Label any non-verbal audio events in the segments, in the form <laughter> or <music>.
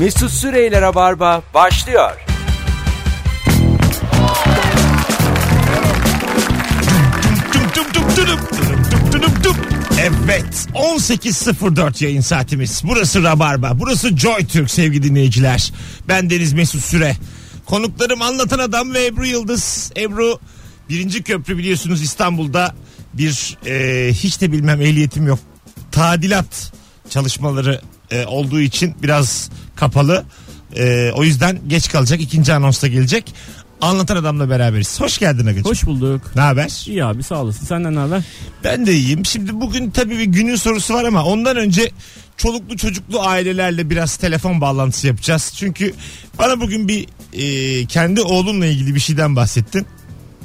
Mesut Süreyler'e barba başlıyor. Evet 18.04 yayın saatimiz. Burası Rabarba. Burası Joy Türk sevgili dinleyiciler. Ben Deniz Mesut Süre. Konuklarım Anlatan Adam ve Ebru Yıldız. Ebru birinci köprü biliyorsunuz İstanbul'da bir e, hiç de bilmem ehliyetim yok. Tadilat çalışmaları e, olduğu için biraz kapalı. E, o yüzden geç kalacak. İkinci anonsta gelecek. Anlatan Adam'la beraberiz. Hoş geldin Agacığım. Hoş bulduk. Ne haber? İyi abi sağ olasın. Senden ne haber? Ben de iyiyim. Şimdi bugün tabii bir günün sorusu var ama ondan önce çoluklu çocuklu ailelerle biraz telefon bağlantısı yapacağız. Çünkü bana bugün bir e, kendi oğlunla ilgili bir şeyden bahsettin.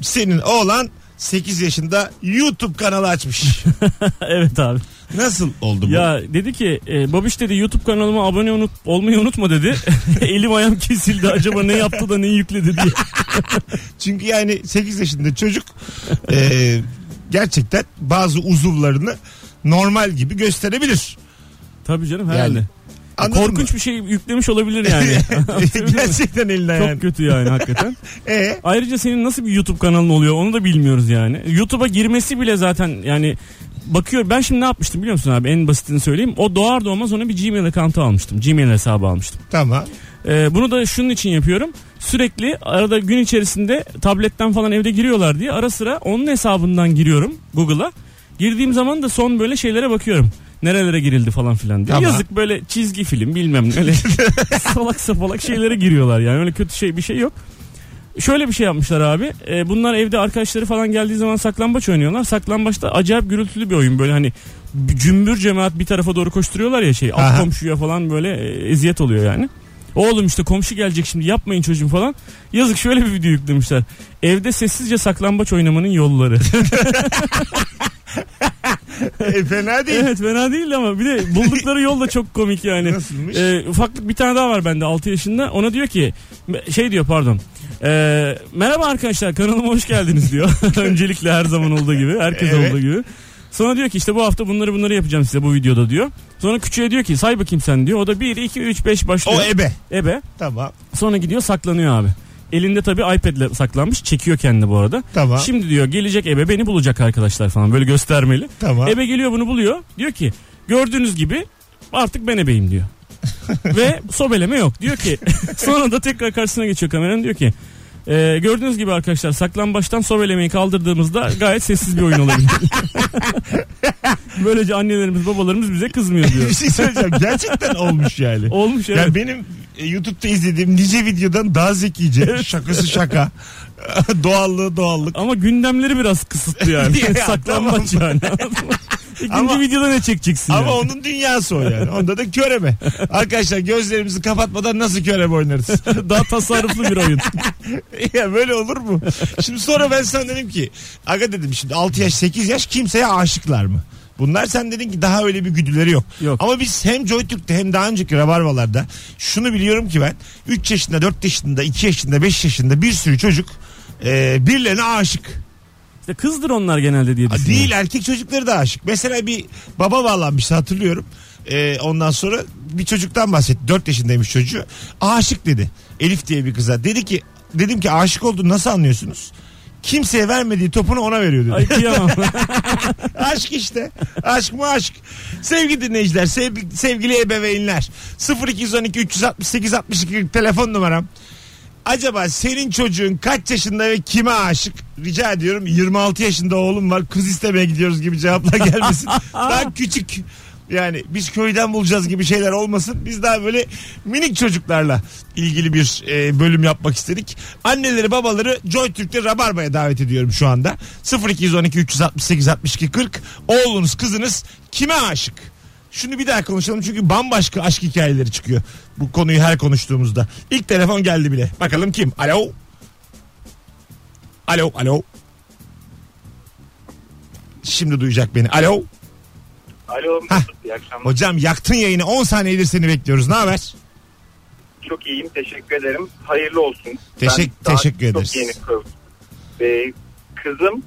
Senin oğlan 8 yaşında YouTube kanalı açmış. <laughs> evet abi. Nasıl oldu bu? Ya dedi ki e, babiş dedi YouTube kanalıma abone unut, olmayı unutma dedi. <laughs> Elim ayağım kesildi acaba ne yaptı da neyi yükledi diye. <laughs> Çünkü yani 8 yaşında çocuk e, gerçekten bazı uzuvlarını normal gibi gösterebilir. Tabii canım herhalde. Anladın Korkunç mı? bir şey yüklemiş olabilir yani. <laughs> Gerçekten eline Çok yani. kötü yani hakikaten. E, Ayrıca senin nasıl bir YouTube kanalın oluyor onu da bilmiyoruz yani. YouTube'a girmesi bile zaten yani bakıyor ben şimdi ne yapmıştım biliyor musun abi en basitini söyleyeyim. O doğar doğmaz ona bir Gmail account'u almıştım. Gmail hesabı almıştım. tamam. Ee, bunu da şunun için yapıyorum. Sürekli arada gün içerisinde tabletten falan evde giriyorlar diye ara sıra onun hesabından giriyorum Google'a. Girdiğim zaman da son böyle şeylere bakıyorum. Nerelere girildi falan filan diye. Tamam. Yazık böyle çizgi film bilmem ne öyle <laughs> salak sapalak şeylere giriyorlar yani öyle kötü şey bir şey yok. Şöyle bir şey yapmışlar abi. Ee, bunlar evde arkadaşları falan geldiği zaman saklambaç oynuyorlar. Saklambaçta acayip gürültülü bir oyun böyle hani cümbür cemaat bir tarafa doğru koşturuyorlar ya şey alt Aha. komşuya falan böyle e, eziyet oluyor yani. Oğlum işte komşu gelecek şimdi yapmayın çocuğum falan. Yazık şöyle bir video yüklemişler. Evde sessizce saklambaç oynamanın yolları. <laughs> E, fena <laughs> değil. evet fena değil ama bir de buldukları yol da çok komik yani. Nasılmış? Ee, ufaklık bir tane daha var bende 6 yaşında. Ona diyor ki şey diyor pardon. Ee, merhaba arkadaşlar kanalıma hoş geldiniz diyor. <laughs> Öncelikle her zaman olduğu gibi. Herkes Evet. olduğu gibi. Sonra diyor ki işte bu hafta bunları bunları yapacağım size bu videoda diyor. Sonra küçüğe diyor ki say bakayım sen diyor. O da 1, 2, 3, 5 başlıyor. O ebe. Ebe. Tamam. Sonra gidiyor saklanıyor abi. Elinde tabii iPad'le saklanmış. Çekiyor kendini bu arada. Tamam. Şimdi diyor gelecek ebe beni bulacak arkadaşlar falan böyle göstermeli. Tamam. Ebe geliyor bunu buluyor. Diyor ki gördüğünüz gibi artık ben ebeyim diyor. <laughs> Ve sobeleme yok. Diyor ki <laughs> sonra da tekrar karşısına geçiyor kameranın diyor ki "Ee, gördüğünüz gibi arkadaşlar saklambaçtan sobelemeyi kaldırdığımızda gayet sessiz bir oyun olabilir. <laughs> Böylece annelerimiz babalarımız bize kızmıyor diyor. bir şey söyleyeceğim. Gerçekten olmuş yani. Olmuş evet. Yani benim e, YouTube'da izlediğim nice videodan daha zekice. Şakası şaka. <laughs> Doğallığı doğallık. Ama gündemleri biraz kısıtlı yani. <laughs> Ya, Saklanmaç yani. <laughs> İkinci Ama- videoda ne çekeceksin Ama yani? onun dünyası o yani. Onda da köreme. Arkadaşlar gözlerimizi kapatmadan nasıl köreme oynarız? Daha tasarruflu bir oyun. ya böyle olur mu? Şimdi sonra ben sana dedim ki aga dedim şimdi 6 yaş 8 yaş kimseye aşıklar mı? Bunlar sen dedin ki daha öyle bir güdüleri yok. Yok. Ama biz hem JoyTürk'te hem daha önceki Rabarbalar'da şunu biliyorum ki ben 3 yaşında 4 yaşında 2 yaşında 5 yaşında bir sürü çocuk e, birilerine aşık. İşte kızdır onlar genelde diye düşünüyorum. Değil erkek çocukları da aşık. Mesela bir baba bağlanmıştı hatırlıyorum. Ee, ondan sonra bir çocuktan bahsetti. 4 yaşındaymış çocuğu. Aşık dedi. Elif diye bir kıza. Dedi ki dedim ki aşık olduğunu nasıl anlıyorsunuz? Kimseye vermediği topunu ona veriyor dedi. Ay kıyamam. <laughs> aşk işte. Aşk mı aşk. Sevgili dinleyiciler, sevgi- sevgili ebeveynler. 0212 368 62 telefon numaram. Acaba senin çocuğun kaç yaşında ve kime aşık? Rica ediyorum 26 yaşında oğlum var kız istemeye gidiyoruz gibi cevaplar gelmesin. <laughs> Daha küçük. Yani biz köyden bulacağız gibi şeyler olmasın. Biz daha böyle minik çocuklarla ilgili bir e, bölüm yapmak istedik. Anneleri babaları Joy Türk'te Rabarba'ya davet ediyorum şu anda. 0212 368 62 40 oğlunuz kızınız kime aşık? Şunu bir daha konuşalım çünkü bambaşka aşk hikayeleri çıkıyor. Bu konuyu her konuştuğumuzda. İlk telefon geldi bile. Bakalım kim? Alo. Alo, alo. Şimdi duyacak beni. Alo. Alo Hah. İyi akşamlar. Hocam yaktın yayını 10 saniyedir seni bekliyoruz. Ne haber? Çok iyiyim teşekkür ederim. Hayırlı olsun. Teşek- Ben daha teşekkür ederiz. Çok yeni kız. Ve kızım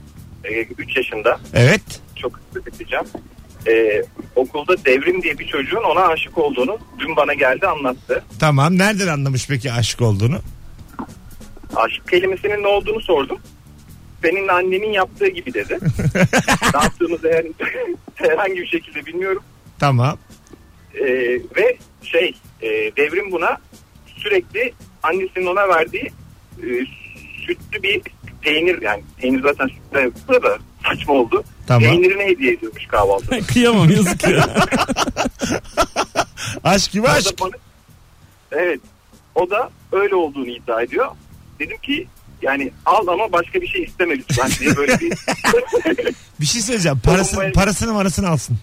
3 yaşında. Evet. Çok hızlı biteceğim. e, okulda devrim diye bir çocuğun ona aşık olduğunu dün bana geldi anlattı. Tamam. Nereden anlamış peki aşık olduğunu? Aşk kelimesinin ne olduğunu sordum. Senin annenin yaptığı gibi dedi. <laughs> ne yaptığımızı her, herhangi bir şekilde bilmiyorum. Tamam. E, ve şey e, devrim buna sürekli annesinin ona verdiği e, sütlü bir peynir yani peynir zaten sütten yapılıyor da saçma oldu. Tamam. Peynirini hediye ediyormuş kahvaltıda. <laughs> Kıyamam yazık ya. <laughs> Aşk gibi aşk. bana- evet. O da öyle olduğunu iddia ediyor. Dedim ki yani al ama başka bir şey isteme lütfen diye böyle bir <laughs> Bir şey söyleyeceğim. Parasını, parasını marasını alsın.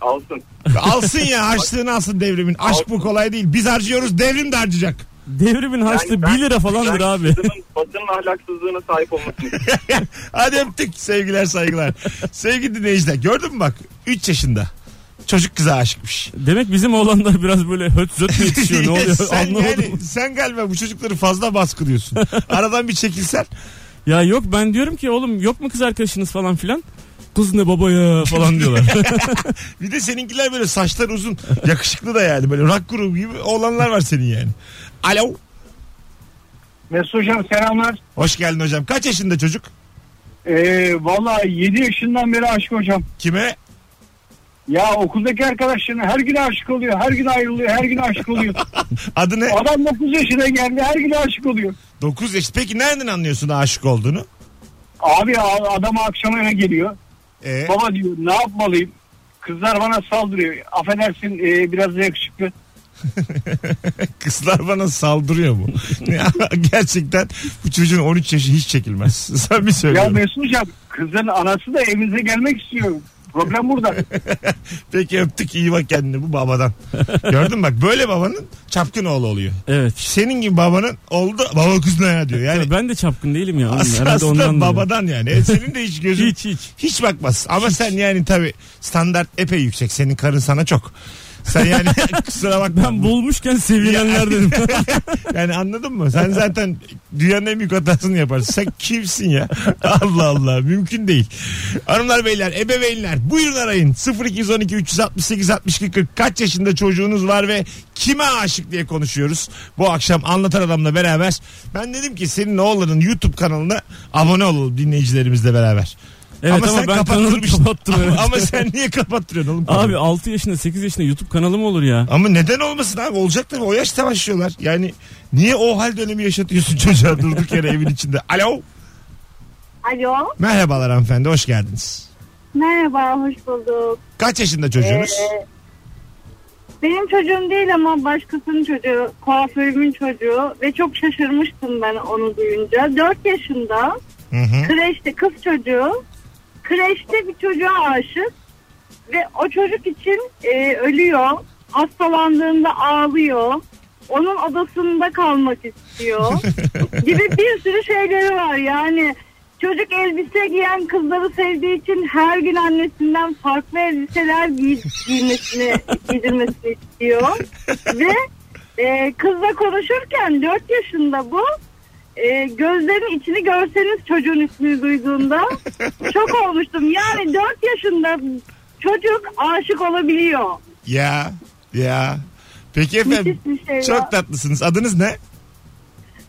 alsın. Alsın ya harçlığını alsın devrimin. Aşk bu kolay değil. Biz harcıyoruz devrim de harcayacak. Devrimin harçlığı ben- 1 lira falandır abi. Batının, ahlaksızlığına sahip olmasını. <laughs> Hadi öptük sevgiler saygılar. Sevgili dinleyiciler gördün mü bak 3 yaşında. Çocuk kıza aşıkmış. Demek bizim oğlanlar biraz böyle höt zöt mü yetişiyor ne oluyor <laughs> sen, anlamadım. yani, sen galiba bu çocukları fazla baskılıyorsun. <laughs> Aradan bir çekilsen. Ya yok ben diyorum ki oğlum yok mu kız arkadaşınız falan filan. Kız ne baba ya falan diyorlar. <laughs> Bir de seninkiler böyle saçlar uzun. Yakışıklı da yani. Böyle rock grubu gibi olanlar var senin yani. Alo. Mesut hocam selamlar. Hoş geldin hocam. Kaç yaşında çocuk? Ee, Valla 7 yaşından beri aşık hocam. Kime? Ya okuldaki arkadaşlarına her gün aşık oluyor. Her gün ayrılıyor. Her gün aşık oluyor. <laughs> Adı ne? Adam 9 yaşına geldi. Her gün aşık oluyor. 9 yaş. Peki nereden anlıyorsun aşık olduğunu? Abi adam akşam eve geliyor. Ee, Baba diyor ne yapmalıyım? Kızlar bana saldırıyor. Affedersin e, biraz da yakışıklı. <laughs> kızlar bana saldırıyor mu? Ya, <laughs> Gerçekten bu çocuğun 13 yaşı hiç çekilmez. Sen bir Ya söylüyorum. Mesut hocam kızın anası da evinize gelmek istiyor. Problem burada. <laughs> Peki öptük iyi bak kendine bu babadan. <laughs> Gördün mü bak böyle babanın çapkın oğlu oluyor. evet. Senin gibi babanın oldu baba kız ne ya diyor. Yani ben de çapkın değilim ya. oğlum. As- Herhalde aslında ondan babadan yani. E, senin de hiç <laughs> gözün Hiç hiç. hiç bakmaz. Ama sen yani tabi standart epey yüksek. Senin karın sana çok. Sen yani <laughs> kusura bakma. Ben bulmuşken sevilenler dedim. <laughs> Yani anladın mı? Sen zaten dünyanın en büyük hatasını yaparsın. Sen kimsin ya? Allah Allah. Mümkün değil. Hanımlar beyler ebeveynler buyurun arayın. 0212 368 62 40 kaç yaşında çocuğunuz var ve kime aşık diye konuşuyoruz. Bu akşam anlatan adamla beraber. Ben dedim ki senin oğlanın YouTube kanalına abone olalım dinleyicilerimizle beraber. Evet ama, ben kanalı kapattım. Ama, evet. ama sen niye kapattırıyorsun oğlum? kanalı? Abi 6 yaşında 8 yaşında YouTube kanalı mı olur ya? Ama neden olmasın abi? Olacak tabii. O yaşta başlıyorlar. Yani niye o hal dönemi yaşatıyorsun <laughs> çocuğa durduk yere evin içinde? Alo. Alo. Merhabalar hanımefendi. Hoş geldiniz. Merhaba, hoş bulduk. Kaç yaşında çocuğunuz? Ee, benim çocuğum değil ama başkasının çocuğu, kuaförümün çocuğu ve çok şaşırmıştım ben onu duyunca. 4 yaşında Hı hı. kreşte kız çocuğu, kreşte bir çocuğa aşık ve o çocuk için e, ölüyor. Hastalandığında ağlıyor. Onun odasında kalmak istiyor. <laughs> gibi bir sürü şeyleri var yani. Çocuk elbise giyen kızları sevdiği için her gün annesinden farklı elbiseler giy- giymesini, giydirmesini istiyor. Ve e, kızla konuşurken 4 yaşında bu e, gözlerin içini görseniz çocuğun ismini duyduğunda <laughs> şok olmuştum. Yani 4 yaşında çocuk aşık olabiliyor. Ya. Ya. Peki efendim. Müthiş bir şey Çok ya. tatlısınız. Adınız ne?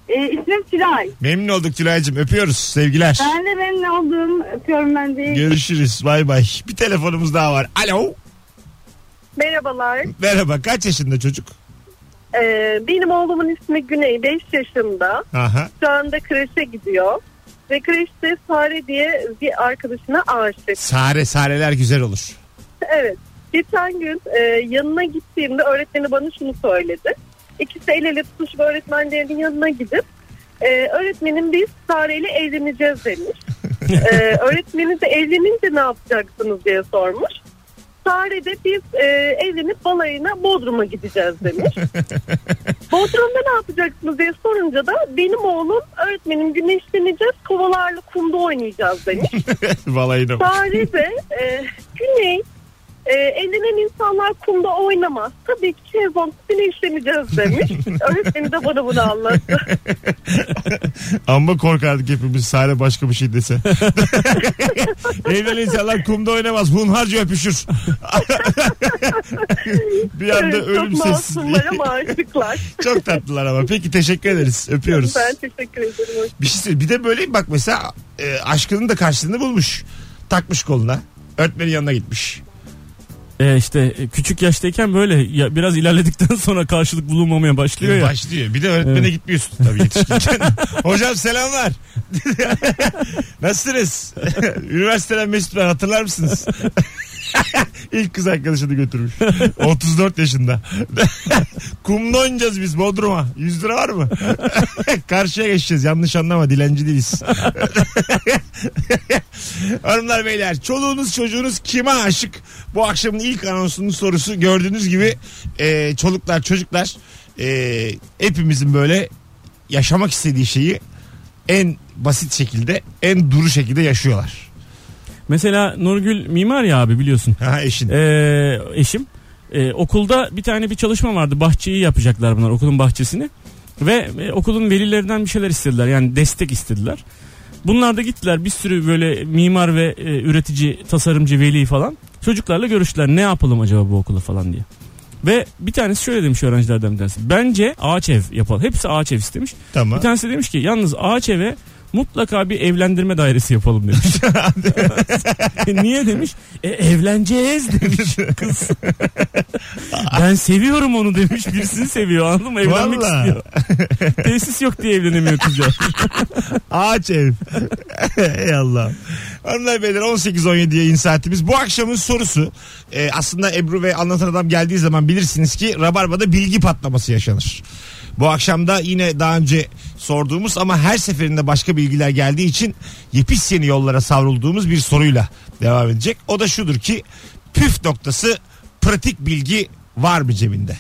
E, ismim Tülay. Memnun olduk Tülay'cığım. Öpüyoruz. Sevgiler. Ben de memnun oldum. Öpüyorum ben de. Görüşürüz. Bay bay. Bir telefonumuz daha var. Alo. Merhabalar. Merhaba. Kaç yaşında çocuk? Ee, benim oğlumun ismi Güney. 5 yaşında. Aha. Şu anda kreşe gidiyor. Ve kreşte Sare diye bir arkadaşına aşık. Sare sareler güzel olur. Evet. Geçen gün e, yanına gittiğimde öğretmeni bana şunu söyledi. İkisi el ele tutuşup öğretmenlerinin yanına gidip e, öğretmenim biz Sare ile evleneceğiz demiş. <laughs> e, öğretmeni de evlenince ne yapacaksınız diye sormuş. Sare de biz e, evlenip balayına Bodrum'a gideceğiz demiş. <laughs> Bodrum'da ne yapacaksınız diye sorunca da benim oğlum öğretmenim güneşleneceğiz kovalarla kumda oynayacağız demiş. <laughs> Balayına bak. Sare de e, Güney e, evlenen insanlar kumda oynamaz. Tabii ki şezlong güneşleneceğiz demiş. <laughs> Öğretmeni de bana bunu anlattı. <laughs> Amma korkardık hepimiz Sare başka bir şey dese. <laughs> Evlen insanlar kumda oynamaz. Hunharca öpüşür. bir anda Evet, ölüm çok sessizliği. masumlar ama aşıklar. Çok tatlılar ama. Peki teşekkür ederiz. Öpüyoruz. Ben teşekkür ederim. Bir şey söyleyeyim. Bir de böyle bak mesela e, aşkının da karşılığını bulmuş. Takmış koluna. Öğretmenin yanına gitmiş. E işte e, küçük yaştayken böyle ya biraz ilerledikten <laughs> sonra karşılık bulunmamaya başlıyor ya. Başlıyor. Bir de öğretmene Evet. gitmiyorsun tabii yetişkinken. <laughs> Hocam selamlar. <laughs> Nasılsınız? Üniversiteden Mesut ben hatırlar mısınız? <laughs> İlk kız arkadaşını götürmüş. <laughs> 34 yaşında. <laughs> Kumda oynayacağız biz Bodrum'a. 100 lira var mı? Karşıya geçeceğiz. Yanlış anlama dilenci değiliz. Hanımlar beyler çoluğunuz çocuğunuz kime aşık? Bu akşamın ilk anonsunun sorusu gördüğünüz gibi e, çoluklar çocuklar e, hepimizin böyle yaşamak istediği şeyi en basit şekilde en duru şekilde yaşıyorlar. Mesela Nurgül mimar ya abi biliyorsun. Ha eşin. Ee, eşim. Ee, okulda bir tane bir çalışma vardı. Bahçeyi yapacaklar bunlar okulun bahçesini. Ve e, okulun velilerinden bir şeyler istediler. Yani destek istediler. Bunlar da gittiler bir sürü böyle mimar ve e, üretici, tasarımcı, veli falan. Çocuklarla görüştüler. Ne yapalım acaba bu okula falan diye. Ve bir tanesi şöyle demiş öğrencilerden bir tanesi. Bence ağaç ev yapalım. Hepsi ağaç ev istemiş. tamam. Bir tanesi de demiş ki yalnız ağaç eve mutlaka bir evlendirme dairesi yapalım demiş. <laughs> Niye demiş? E, evleneceğiz demiş kız. ben seviyorum onu demiş. Birisini seviyor anladın mı? Evlenmek Vallahi. istiyor. Tesis yok diye evlenemiyor kızcağız. Ağaç ev. <laughs> Ey Allah. Hanımlar beyler 18-17 yayın saatimiz. Bu akşamın sorusu e, aslında Ebru ve Anlatan Adam geldiği zaman bilirsiniz ki Rabarba'da bilgi patlaması yaşanır. Bu akşam da yine daha önce sorduğumuz ama her seferinde başka bilgiler geldiği için yepis yeni yollara savrulduğumuz bir soruyla devam edecek. O da şudur ki püf noktası pratik bilgi var mı cebinde?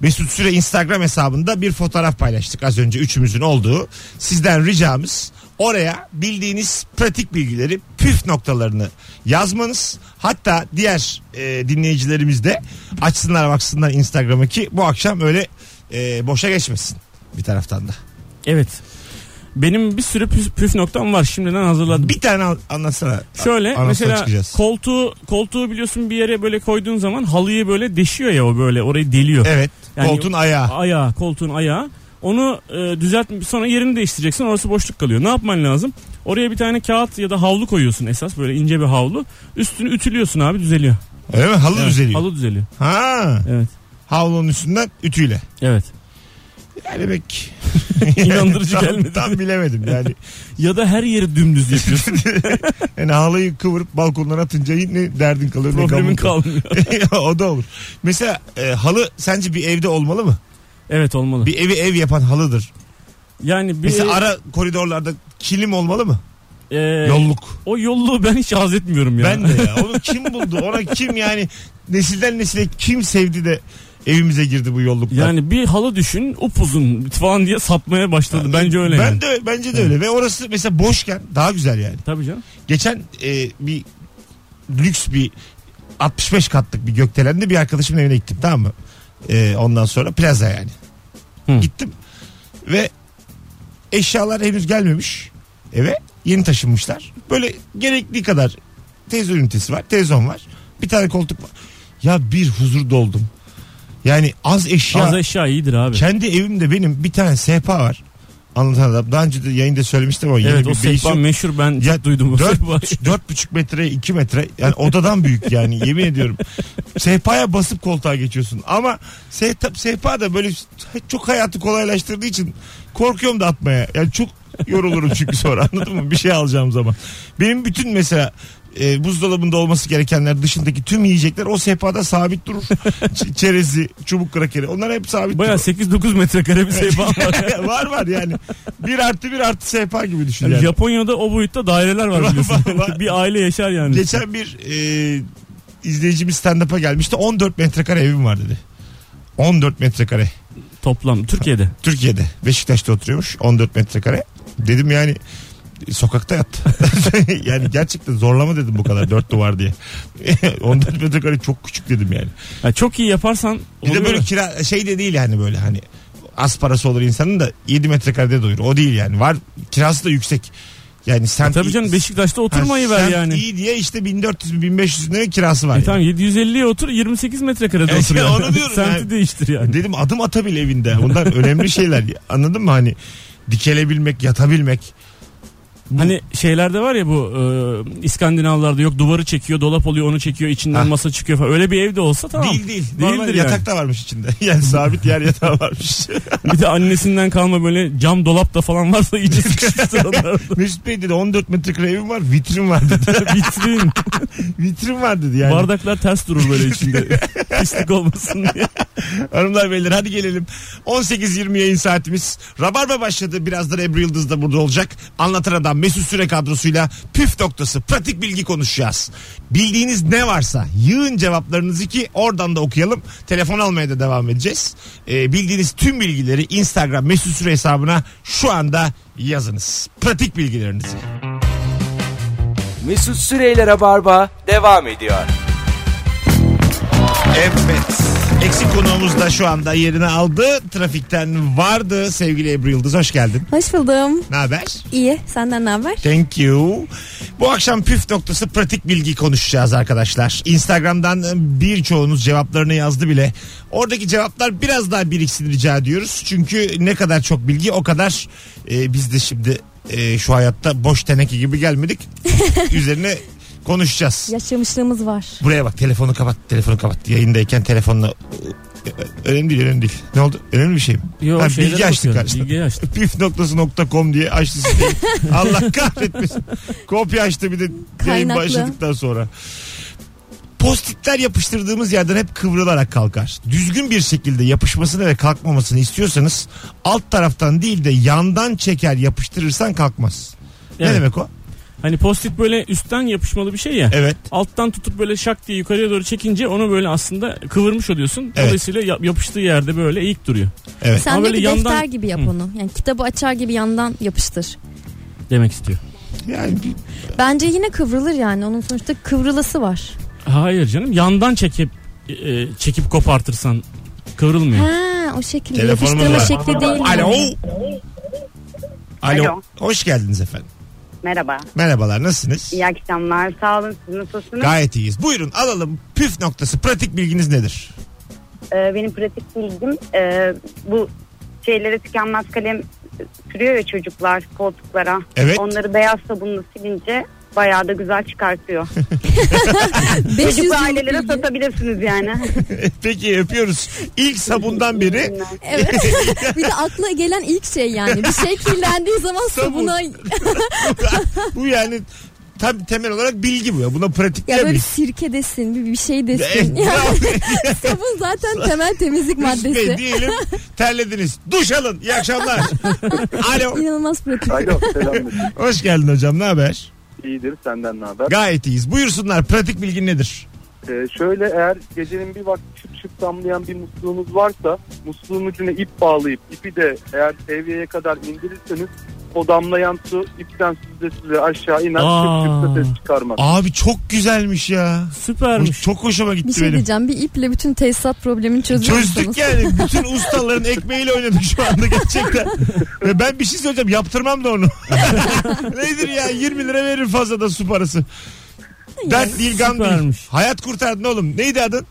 Mesut Süre Instagram hesabında bir fotoğraf paylaştık az önce üçümüzün olduğu. Sizden ricamız oraya bildiğiniz pratik bilgileri püf noktalarını yazmanız. Hatta diğer e, dinleyicilerimiz de açsınlar baksınlar Instagram'a ki bu akşam öyle e, boşa geçmesin bir taraftan da. Evet. Benim bir sürü püf, püf noktam var. Şimdiden hazırladım. Bir tane an- anlatsana. Şöyle Anonsuna mesela çıkacağız. koltuğu koltuğu biliyorsun bir yere böyle koyduğun zaman halıyı böyle deşiyor ya o böyle orayı deliyor. Evet. Yani- koltuğun ayağı. Ayağı, koltuğun ayağı. Onu e, düzelt sonra yerini değiştireceksin. Orası boşluk kalıyor. Ne yapman lazım? Oraya bir tane kağıt ya da havlu koyuyorsun esas böyle ince bir havlu. Üstünü ütülüyorsun abi düzeliyor. Öyle mi? Halı Evet, düzeliyor. Halı düzeliyor. Ha. Evet. Havlunun üstünden ütüyle. Evet. Yani pek <laughs> İnandırıcı <laughs> tam, gelmedi. Tam bilemedim yani. <laughs> Ya da her yeri dümdüz yapıyorsun. Yani halıyı kıvırıp balkondan atınca ne derdin kalıyor Problemin kalmıyor. o da olur. Mesela e, halı sence bir evde olmalı mı? Evet olmalı. Bir evi ev yapan halıdır. yani bir Mesela ara koridorlarda kilim olmalı mı? e, Yolluk. o yolluğu ben hiç haz etmiyorum ya. Ben de ya. Onu kim buldu? Ona kim yani nesilden nesile kim sevdi de evimize girdi bu yolluklar? Yani bir halı düşün upuzun falan diye satmaya başladı. Bence öyle ben yani. de bence de öyle ve orası mesela boşken daha güzel yani. Tabii canım. Geçen e, bir lüks bir 65 katlık bir gökdelende bir arkadaşımın evine gittim tamam mı? E, ondan sonra plaza yani. Hı. Gittim ve eşyalar henüz gelmemiş eve yeni taşınmışlar. Böyle gerekli kadar televizyon ünitesi var, televizyon var. Bir tane koltuk var. Ya bir huzur doldum. Yani az eşya. Az eşya iyidir abi. Kendi evimde benim bir tane sehpa var. Anlatan adam. Daha önce de yayında söylemiştim ama evet o sehpa değişim. meşhur ben Ya duydum dört buçuk metre iki metre yani odadan büyük yani <laughs> yemin ediyorum. Sehpaya basıp koltuğa geçiyorsun ama sehpa, sehpa da böyle çok hayatı kolaylaştırdığı için korkuyorum da atmaya. Yani çok yorulurum çünkü sonra anladın mı? Bir şey alacağım zaman. Benim bütün mesela e, buzdolabında olması gerekenler dışındaki tüm yiyecekler o sehpada sabit durur. <laughs> Ç- çerezi, çubuk krakeri onlar hep sabit Baya durur. 8-9 metrekare bir sehpa <laughs> var. var var yani. Bir artı bir artı sehpa gibi düşün Yani yani. Japonya'da o boyutta daireler var <laughs> biliyorsun. var, var. bir aile yaşar yani. Geçen bir e, izleyicimiz stand-up'a gelmişti. 14 metrekare evim var dedi. 14 metrekare. Toplam Türkiye'de. Türkiye'de. Beşiktaş'ta oturuyormuş. 14 metrekare. Dedim yani sokakta yat. <laughs> yani gerçekten zorlama dedim bu kadar dört duvar diye. <laughs> 14 metrekare çok küçük dedim yani. Ya çok iyi yaparsan Bir de oluyor. böyle kira şey de değil yani böyle hani az parası olur insanın da 7 metrekarede doyur. O değil yani. Var kirası da yüksek. Yani sen E Tabii canım Beşiktaş'ta oturmayı ver yani. iyi diye işte 1400 1500 lira kirası var. E yani. tamam 750'ye otur 28 metrekarede Evet, otur <laughs> yani. onu diyorum Semti yani. değiştir yani. Dedim adım atabil evinde. Bunlar önemli şeyler. Anladın mı hani dikelebilmek, yatabilmek. Hani şeylerde var ya bu e, İskandinavlarda yok duvarı çekiyor dolap oluyor onu çekiyor içinden Ha. masa çıkıyor falan. Öyle bir evde olsa tamam. Değil değil. Normal Değildir yani. yatak da varmış içinde. <laughs> Yani sabit yer yatağı varmış. <laughs> Bir de annesinden kalma böyle cam dolap da falan varsa iyice <laughs> onlar. Mesut Bey dedi 14 metrekare evim var vitrin var dedi. Vitrin. vitrin var dedi yani. Bardaklar ters durur böyle içinde. Pislik olmasın diye. <laughs> Hanımlar beyler hadi gelelim. 18.20 yayın saatimiz. Rabarba başladı. Birazdan Ebru Yıldız da burada olacak. Anlatan adam Mesut Süre kadrosuyla püf noktası pratik bilgi konuşacağız. Bildiğiniz ne varsa yığın cevaplarınızı ki oradan da okuyalım. Telefon almaya da devam edeceğiz. Ee, bildiğiniz tüm bilgileri Instagram Mesut Süre hesabına şu anda yazınız. Pratik bilgilerinizi. Mesut Süreyler'e barba devam ediyor. Evet. Eksik konuğumuz da şu anda yerini aldı. Trafikten vardı. Sevgili Ebru Yıldız hoş geldin. Hoş buldum. Ne haber? İyi. Senden ne haber? Thank you. Bu akşam püf noktası pratik bilgi konuşacağız arkadaşlar. Instagram'dan birçoğunuz cevaplarını yazdı bile. Oradaki cevaplar biraz daha biriksin rica ediyoruz. Çünkü ne kadar çok bilgi o kadar e, biz de şimdi e, şu hayatta boş teneke gibi gelmedik. <laughs> Üzerine konuşacağız. Yaşamışlığımız var. Buraya bak telefonu kapat telefonu kapat. Yayındayken telefonla önemli değil önemli değil. Ne oldu? Önemli bir şey mi? Yo, Ha, bilgi açtık karşıda. Bilgiyi açtım. <laughs> püf.com diye açtı siteyi. <laughs> Allah kahretmesin. Kopya açtı bir de yayın başladıktan sonra. Postitler yapıştırdığımız yerden hep kıvrılarak kalkar. Düzgün bir şekilde yapışmasını ve kalkmamasını istiyorsanız alt taraftan değil de yandan çeker yapıştırırsan kalkmaz. Ne Evet. demek o? Hani postit böyle üstten yapışmalı bir şey ya. Evet. Alttan tutup böyle şak diye yukarıya doğru çekince onu böyle aslında kıvırmış oluyorsun. Evet. Dolayısıyla yap- yapıştığı yerde böyle eğik duruyor. Evet. Sen Ama de böyle yandan- defter gibi yap Hı. onu. Yani kitabı açar gibi yandan yapıştır. Demek istiyor. Yani bir- Bence yine kıvrılır yani. Onun sonuçta kıvrılası var. Hayır canım yandan çekip e, çekip kopartırsan kıvrılmıyor. Ha o şekilde. Telefonumuz Yapıştırma var. şekli değil. Alo. yani. Alo. Alo. Hoş geldiniz efendim. Merhaba. Merhabalar nasılsınız? İyi akşamlar. Sağ olun. Siz nasılsınız? Gayet iyiyiz. Buyurun alalım. Püf noktası pratik bilginiz nedir? Ee, benim pratik bilgim e, bu şeylere tükenmez kalem sürüyor ya çocuklar koltuklara. Evet. Onları beyaz sabunla silince bayağı da güzel çıkartıyor. <laughs> <laughs> 500 Çocuk yıllık ailelere bilgi. satabilirsiniz yani. <laughs> Peki öpüyoruz. İlk sabundan beri Evet. bir de akla gelen ilk şey yani. Bir şey kirlendiği zaman Sabun. sabuna bu yani tam temel olarak bilgi bu ya. Buna pratik ya böyle diyemeyiz. sirke desin, bir, bir şey desin. Yani sabun zaten temel temizlik Mesut Bey maddesi. diyelim terlediniz. Duş alın. İyi akşamlar. Alo. İnanılmaz pratik. Alo selam. Hoş geldin hocam. Ne haber? İyidir senden ne haber? Gayet iyiyiz. Buyursunlar. Pratik bilgin nedir? Ee, şöyle eğer gecenin bir vakti şıp şıp damlayan bir musluğunuz varsa musluğun ucuna ip bağlayıp ipi de eğer seviyeye kadar indirirseniz o damlayan su ipten süzle süzle aşağı iner Aa. ses çıkarmaz. Abi çok güzelmiş ya. Bu Süpermiş. çok hoşuma gitti Bir şey benim. diyeceğim. Bir iple bütün tesisat problemini çözüyor Çözdük yani. <laughs> Bütün ustaların ekmeğiyle oynadık şu anda gerçekten. <laughs> Ve ben bir şey söyleyeceğim. Yaptırmam da onu. <laughs> Nedir ya? 20 lira verir fazla da su parası. Dert değil gam değil. Süpermiş. Hayat kurtardın oğlum. Neydi adın?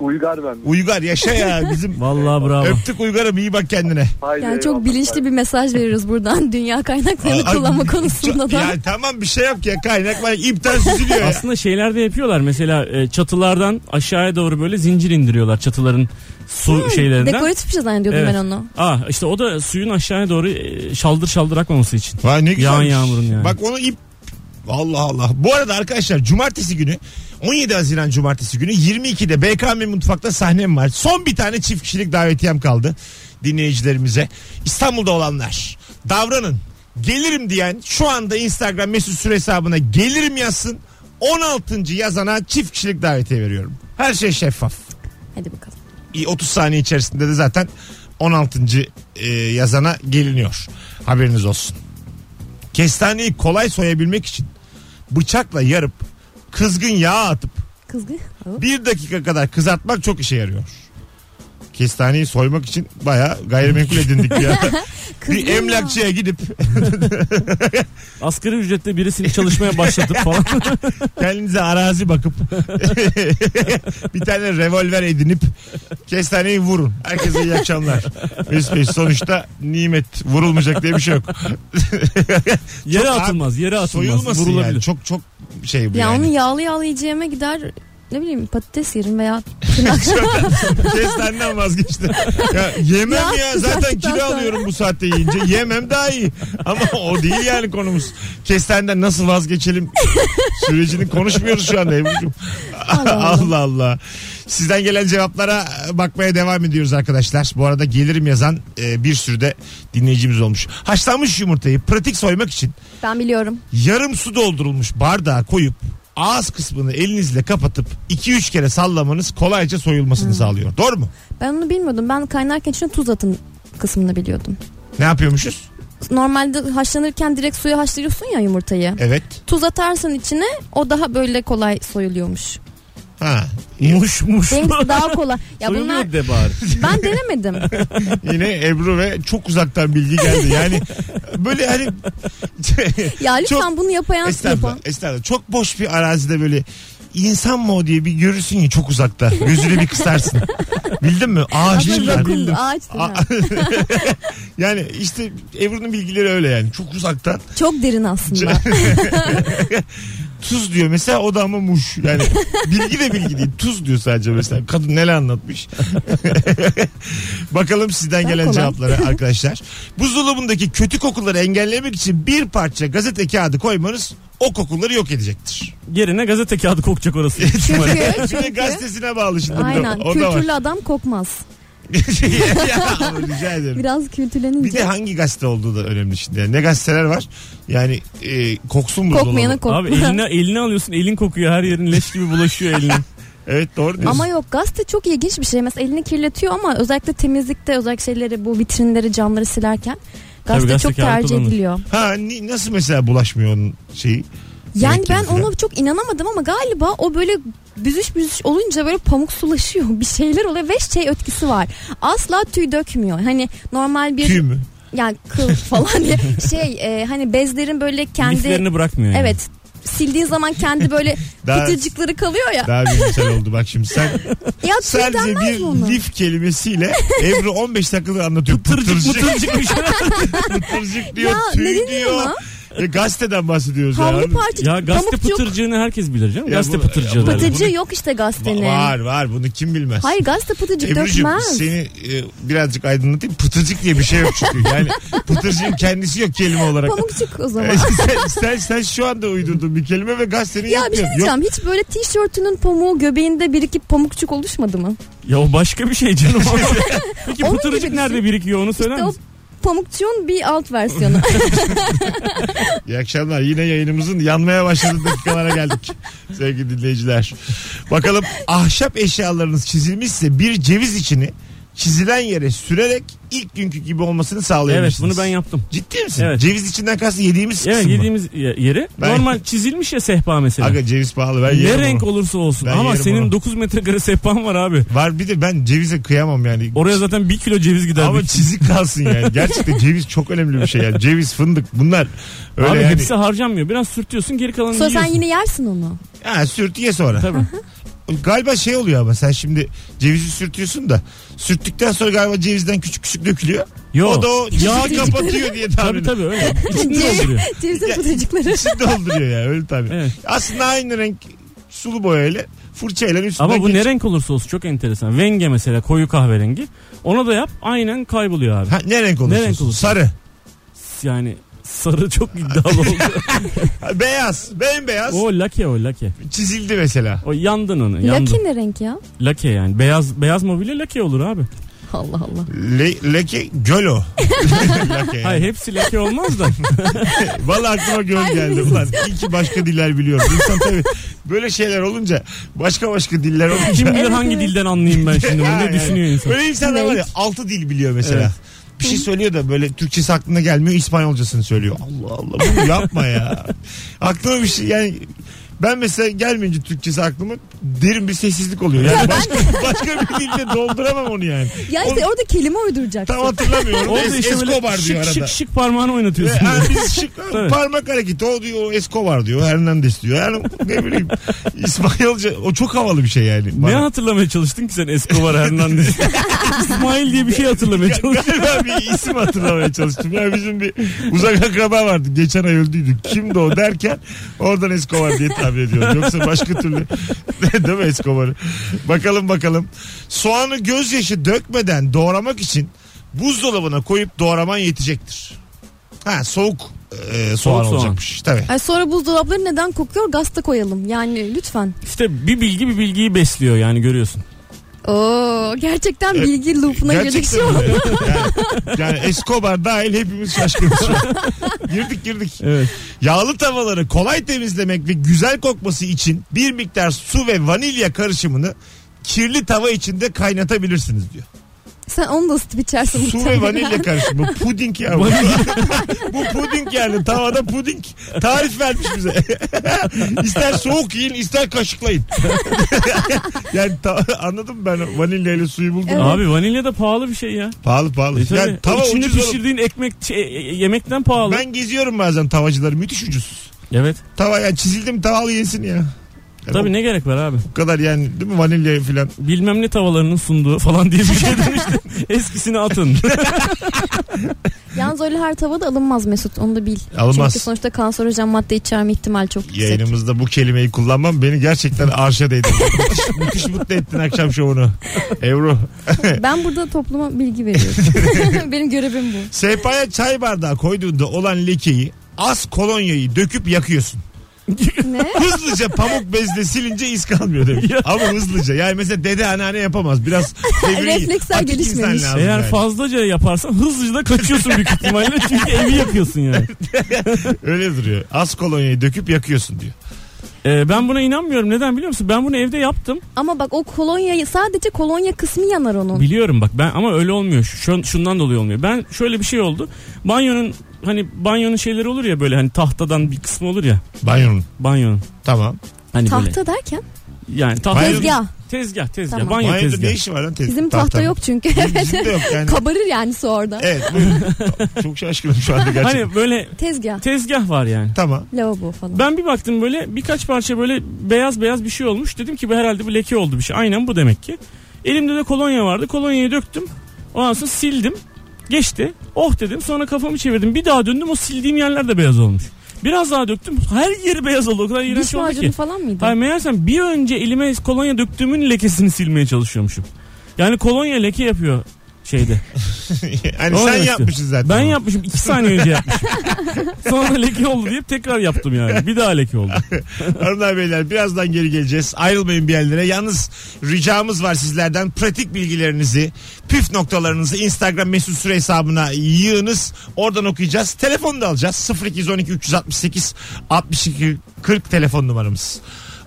Uygar ben. Uygar yaşa ya. Bizim <laughs> Vallahi bravo. öptük Uygar'ım iyi bak kendine. Haydi Yani çok bilinçli bir mesaj veriyoruz buradan <laughs> dünya kaynaklarını Ay, kullanma konusunda da. Ya tamam bir şey yap ya kaynak var ipten süzülüyor ya. Aslında şeyler de yapıyorlar. Mesela e, çatılardan aşağıya doğru böyle zincir indiriyorlar çatıların su şeylerinden. Dekoratif bir şey zannediyordum Evet. ben onu. Aa işte o da suyun aşağıya doğru e, şaldır şaldır akmaması için. Vay ne güzel. Yağan yağmurun yani. Bak onu ip Allah Allah. Bu arada arkadaşlar cumartesi günü 17 Haziran cumartesi günü 22'de BKM Mutfak'ta sahnem var. Son bir tane çift kişilik davetiyem kaldı dinleyicilerimize. İstanbul'da olanlar davranın. Gelirim diyen şu anda Instagram mesut süre hesabına gelirim yazsın. 16. yazana çift kişilik davetiye veriyorum. Her şey şeffaf. Hadi bakalım. İyi, 30 saniye içerisinde de zaten 16. e, yazana geliniyor. Haberiniz olsun. Kestaneyi kolay soyabilmek için bıçakla yarıp kızgın yağ atıp Kızgın. bir dakika kadar kızartmak çok işe yarıyor. Kestaneyi soymak için baya gayrimenkul edindik ya. <laughs> Bir yağ. emlakçıya gidip <laughs> Asgari ücretle birisini çalışmaya başlatıp falan. <laughs> kendinize arazi bakıp <laughs> bir tane revolver edinip kestaneyi vurun. Herkese iyi akşamlar. Mesut Bey sonuçta nimet vurulmayacak diye bir şey yok. Yere atılmaz. Yere atılmaz. Soyulmasın Vurulabilir. yani. Çok çok şey bu Ya yani. onu yağlı yağlı yiyeceğime gider ne bileyim patates yerim veya <laughs> Kestaneden vazgeçtim. Ya yemem Ya, ya zaten kilo sonra. alıyorum bu saatte yiyince. Yemem daha iyi. Ama o değil yani konumuz. Kestaneden nasıl vazgeçelim sürecini konuşmuyoruz şu anda Ebru'cum. Allah Allah. <laughs> Allah Allah. Sizden gelen cevaplara bakmaya devam ediyoruz arkadaşlar. Bu arada gelirim yazan e, bir sürü de dinleyicimiz olmuş. Haşlanmış yumurtayı pratik soymak için ben biliyorum. yarım su doldurulmuş bardağa koyup ağız kısmını elinizle kapatıp 2-3 kere sallamanız kolayca soyulmasını sağlıyor. Doğru mu? Ben onu bilmiyordum. Ben kaynarken içine tuz atın kısmını biliyordum. Ne yapıyormuşuz? Normalde haşlanırken direkt suya haşlıyorsun ya yumurtayı. Evet. Tuz atarsan içine o daha böyle kolay soyuluyormuş. Ha. Muş muş. Benimkisi daha kolay. Ya bunlar de bari. ben denemedim. <laughs> Yine Ebru ve çok uzaktan bilgi geldi. Yani böyle hani <laughs> Ya lütfen Çok- bunu yapan estağfurullah, yapan. estağfurullah. Çok boş bir arazide böyle insan mı o diye bir görürsün ya çok uzakta. Gözünü bir kısarsın. <laughs> Bildin mi? Ağaç Aslında filan. rakun, ağaçtı. A- ha. yani işte Ebru'nun bilgileri öyle yani. Çok uzaktan. Çok derin aslında. Tuz diyor mesela o da ama muş. Yani <laughs> bilgi de bilgi değil. Tuz diyor sadece mesela. Kadın neler anlatmış. <laughs> Bakalım sizden gelen kolay. cevaplara <laughs> arkadaşlar. Buzdolabındaki kötü kokuları engellemek için bir parça gazete kağıdı koymanız o kokuları yok edecekektir. Yerine gazete kağıdı kokacak orası. Çünkü, Bir de çünkü gazetesine bağlı şimdi. aynen O da var. kültürlü adam kokmaz. <laughs> Ya, ama rica ederim. Biraz kültürlenince. Bir de hangi gazete olduğu da önemli şimdi. Yani ne gazeteler var? Yani e, koksun buzdolabı. Kokmayana kokma. Abi eline, eline alıyorsun elin kokuyor her yerin leş gibi bulaşıyor eline. <laughs> Evet doğru diyorsun. Ama yok gazete çok ilginç bir şey. Mesela elini kirletiyor ama özellikle temizlikte özellikle şeyleri bu vitrinleri camları silerken gazete, gazete çok tercih ediliyor. Ha nasıl mesela bulaşmıyor onun şeyi? Yani ben ona çok inanamadım ama galiba o böyle büzüş büzüş olunca böyle pamuk sulaşıyor. <laughs> Bir şeyler oluyor ve şey etkisi var. Asla tüy dökmüyor. Hani normal bir Tüy mü? yani kıl <laughs> falan diye şey e, hani bezlerin böyle kendi Liflerini bırakmıyor yani. evet sildiğin zaman kendi böyle <laughs> pıtırcıkları kalıyor ya. Daha bilimsel oldu bak şimdi sen Ya sadece bir ona? lif kelimesiyle Ebru 15 dakikadır anlatıyor. Pıtırcık pıtırcık bir şey. Pıtırcık diyor, Ya, tüy diyor. ona? E, gazeteden bahsediyoruz ya. Havlu parça Ya gazete pamukçuk. pıtırcığını herkes bilir canım. Ya Gazete bu- pıtırcığı ya derler. Pıtırcığı Bunu- yok işte gazetenin. Var var bunu kim bilmez. Hayır gazete pıtırcık Ebru'cum dökmez. seni e, birazcık aydınlatayım. Pıtırcık diye bir şey yok çünkü. Yani pıtırcığın kendisi yok kelime olarak. Pamukçuk o zaman. <laughs> sen, sen, sen şu anda uydurdun bir kelime ve gazetenin ya yok bir şey diyor. diyeceğim. Hiç böyle tişörtünün pamuğu göbeğinde birikip pamukçuk oluşmadı mı? Ya o başka bir şey canım. <laughs> Peki Onun pıtırcık gibi nerede şey. birikiyor onu söyler İşte o misin? Pamukçuğun bir alt versiyonu. <laughs> İyi akşamlar. Yine yayınımızın yanmaya başladığı dakikalara geldik. <laughs> Sevgili dinleyiciler. Bakalım ahşap eşyalarınız çizilmişse bir ceviz içini çizilen yere sürerek ilk günkü gibi olmasını Evet sağlayabilirsiniz. bunu ben yaptım. Ciddi misin? Evet. Ceviz içinden kastı yediğimiz Evet kısım mı? yediğimiz ye- yeri Ben- normal çizilmiş ya sehpa mesela. Aga ceviz pahalı ben ne yerim renk onu. olursa olsun Ben ama yerim senin onu. 9 metrekare sehpan var abi. Var bir de ben cevize kıyamam yani. Oraya zaten 1 kilo ceviz gider. Ama bir- çizik kalsın yani. <laughs> Gerçekten ceviz çok önemli bir şey yani. Ceviz, fındık bunlar öyle abi yani. hepsi harcanmıyor. Biraz sürtüyorsun geri kalanını Sonra sen yiyorsun. yine yersin onu. Ha, sürt ye sonra. Tabii. Galiba şey oluyor ama sen şimdi cevizi sürtüyorsun da sürttükten sonra galiba cevizden küçük küçük dökülüyor. Yo. O da o yağ Küçük kapatıyor diye tahmin Tabii tabii öyle. İçinde <laughs> dolduruyor. Cevizin pıtırcıkları. İçini dolduruyor ya öyle tabii. Evet. Aslında aynı renk sulu boyayla fırçayla üstünden Ama bu geç- ne renk olursa olsun çok enteresan. Venge mesela koyu kahverengi. Ona da yap aynen kayboluyor abi. Ha, ne renk olursa, Ne renk olsun. olursa. Sarı. Yani sarı çok iddialı oldu. <laughs> Beyaz. Bembeyaz. o lake o lake. Çizildi mesela. O yandın onu yandın. Laki ne renk ya? Lake yani. Beyaz beyaz mobilya lake olur abi. Allah Allah. Le, leke göl o. <laughs> Lake yani. Hayır hepsi lake olmaz da. <laughs> Vallahi aklıma göl geldi ulan. İyi ki başka diller biliyorum. İnsan tabii böyle şeyler olunca başka başka diller olunca. Kim bilir Evet, hangi evet. dilden anlayayım ben şimdi bunu ne yani. düşünüyor insan. Böyle insanlar var ya altı dil biliyor mesela. Evet. Bir şey söylüyor da böyle Türkçesi aklına gelmiyor İspanyolcasını söylüyor. Allah Allah bunu yapma ya. Aklıma bir şey yani ben mesela gelmeyince Türkçesi aklıma derin bir sessizlik oluyor. Yani başka, başka bir dilde dolduramam onu yani. Ya işte orada kelime uyduracaksın. Tam hatırlamıyorum. Orada Es- işte böyle Escobar diyor şık arada. şık şık parmağını oynatıyorsun. Ve yani biz şık, <laughs> Tabii. parmak hareketi o diyor o Escobar diyor Hernandez diyor. Yani ne bileyim İspanyolca o çok havalı bir şey yani. Ne Bana. hatırlamaya çalıştın ki sen Escobar Hernandez? <laughs> İsmail diye bir şey hatırlamaya çalıştın. Galiba bir isim hatırlamaya çalıştım. Ya bizim bir uzak akraba vardı. Geçen ay öldüydü. Kimdi o derken oradan Escobar diye tahmin ediyorum. Yoksa başka türlü <laughs> değil mi Escobar'ı? Bakalım bakalım. Soğanı gözyaşı dökmeden doğramak için buzdolabına koyup doğraman yetecektir. Ha soğuk e, soğan soğan. olacakmış. Tabii. Ay sonra buzdolapları neden kokuyor? Gazete koyalım. Yani lütfen. İşte bir bilgi bir bilgiyi besliyor yani görüyorsun. Oo gerçekten bilgi loop'una girdik şu an. Yani, yani Escobar dahil hepimiz şaşkınız şu an. <laughs> girdik girdik. Evet. Yağlı tavaları kolay temizlemek ve güzel kokması için bir miktar su ve vanilya karışımını kirli tava içinde kaynatabilirsiniz diyor. Sen onu da ısıtıp içersin. Su ve vanilya karışımı. Bu puding ya. bu. <laughs> bu puding yani. Tavada puding. Tarif vermiş bize. <laughs> ister soğuk yiyin ister kaşıklayın. <laughs> yani ta- anladım ben vanilya ile suyu buldum. Evet. Abi vanilya da pahalı bir şey ya. Pahalı pahalı. E tabii. yani tava İçinde ucuz olup- pişirdiğin ekmek şey, e, yemekten pahalı. Ben geziyorum bazen tavacıları. Müthiş ucuz. Evet. Tava yani çizildi mi tavalı yesin ya. Yani Tabii o, ne gerek var abi? o kadar yani değil mi vanilya filan. Bilmem ne tavalarının sunduğu falan diye bir şey demiştim. <laughs> Eskisini atın. <laughs> Yalnız öyle her tavada alınmaz Mesut onu da bil. Alınmaz. Çünkü sonuçta kanserojen madde içerme ihtimali çok yüksek. Yayınımızda bu kelimeyi kullanmam beni gerçekten arşa değdi. <laughs> müthiş, müthiş mutlu ettin akşam şovunu. Ebru. Ben burada topluma bilgi veriyorum. Benim görevim bu. Sehpaya çay bardağı koyduğunda olan lekeyi az kolonyayı döküp yakıyorsun. <laughs> Ne? Hızlıca pamuk bezle silince iz kalmıyor demiş. Ama hızlıca. Yani mesela dede anneanne yapamaz. Biraz <laughs> devri, Refleksler atik insan gelişmemiş. lazım Eğer yani. fazlaca yaparsan hızlıca da kaçıyorsun büyük ihtimalle. <laughs> Çünkü evi yakıyorsun yani. Öyle duruyor. Az kolonyayı döküp yakıyorsun diyor. Ee, ben buna inanmıyorum. Neden biliyor musun? Ben bunu evde yaptım. Ama bak o kolonyayı sadece kolonya kısmı yanar onun. Biliyorum bak ben ama öyle olmuyor. Şu, şundan dolayı olmuyor. Ben şöyle bir şey oldu. Banyonun hani banyonun şeyleri olur ya böyle hani tahtadan bir kısmı olur ya. Banyonun. Banyonun. Tamam. Hani böyle. Tahta derken Yani tahta. Tezgah. Tezgah tezgah. Tamam. Banyo Banyoda tezgah. ne işi var lan tezgah? Bizim tahta yok çünkü. Bizim de yok <laughs> yani. Kabarır yani su orada. Evet buyurun. <laughs> Çok şaşkınım şu anda gerçekten. Hani böyle Tezgah. tezgah var yani. Tamam. Lavabo falan. Ben bir baktım böyle birkaç parça böyle beyaz beyaz bir şey olmuş. Dedim ki bu herhalde bu leke oldu bir şey. Aynen bu demek ki. Elimde de kolonya vardı. Kolonyayı döktüm. Ondan sonra sildim. Geçti. Oh dedim. Sonra kafamı çevirdim. Bir daha döndüm. O sildiğim yerler de beyaz olmuş. Biraz daha döktüm. Her yeri beyaz oldu. O kadar iğrenç Diş oldu macunu ki. falan mıydı? Hayır meğersem bir önce elime kolonya döktüğümün lekesini silmeye çalışıyormuşum. Yani kolonya leke yapıyor şeyde. <laughs> hani O sen yapmışsın zaten. Ben onu. yapmışım. iki saniye önce yapmışım. <laughs> Sonra leke oldu deyip tekrar yaptım yani. Bir daha leke oldu. <laughs> Hanımlar beyler birazdan geri geleceğiz. Ayrılmayın bir yerlere. Yalnız ricamız var sizlerden. Pratik bilgilerinizi, püf noktalarınızı Instagram mesut süre hesabına yığınız. Oradan okuyacağız. Telefonu da alacağız. 0212 368 62 40 telefon numaramız.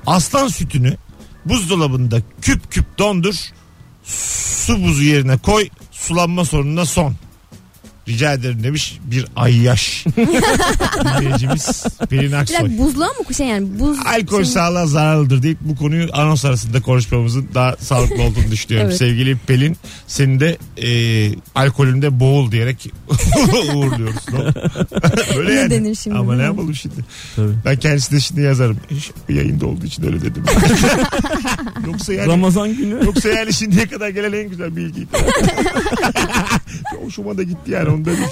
Aslan sütünü buzdolabında küp küp dondur. Su buzu yerine koy. Sulanma sorununa son. Rica ederim demiş bir ayyaş. <laughs> Dinleyicimiz Pelin Bir Aksoy. dakika buzluğa mı şey yani buz Alkol şey- sağlığa zararlıdır deyip bu konuyu anons arasında konuşmamızın daha sağlıklı olduğunu düşünüyorum. <laughs> Evet. Sevgili Pelin seni de e, alkolünde boğul diyerek <laughs> uğurluyoruz. No? Böyle Ne yani. denir şimdi, Ama ne değil mi? yapalım şimdi? Tabii. Ben kendisine şimdi yazarım. E, Yayında olduğu için öyle dedim. yoksa yani Ramazan günü. Yoksa yani şimdiye kadar gelen en güzel bilgiydi. Hoşuma da gitti yani onu da <laughs> bil.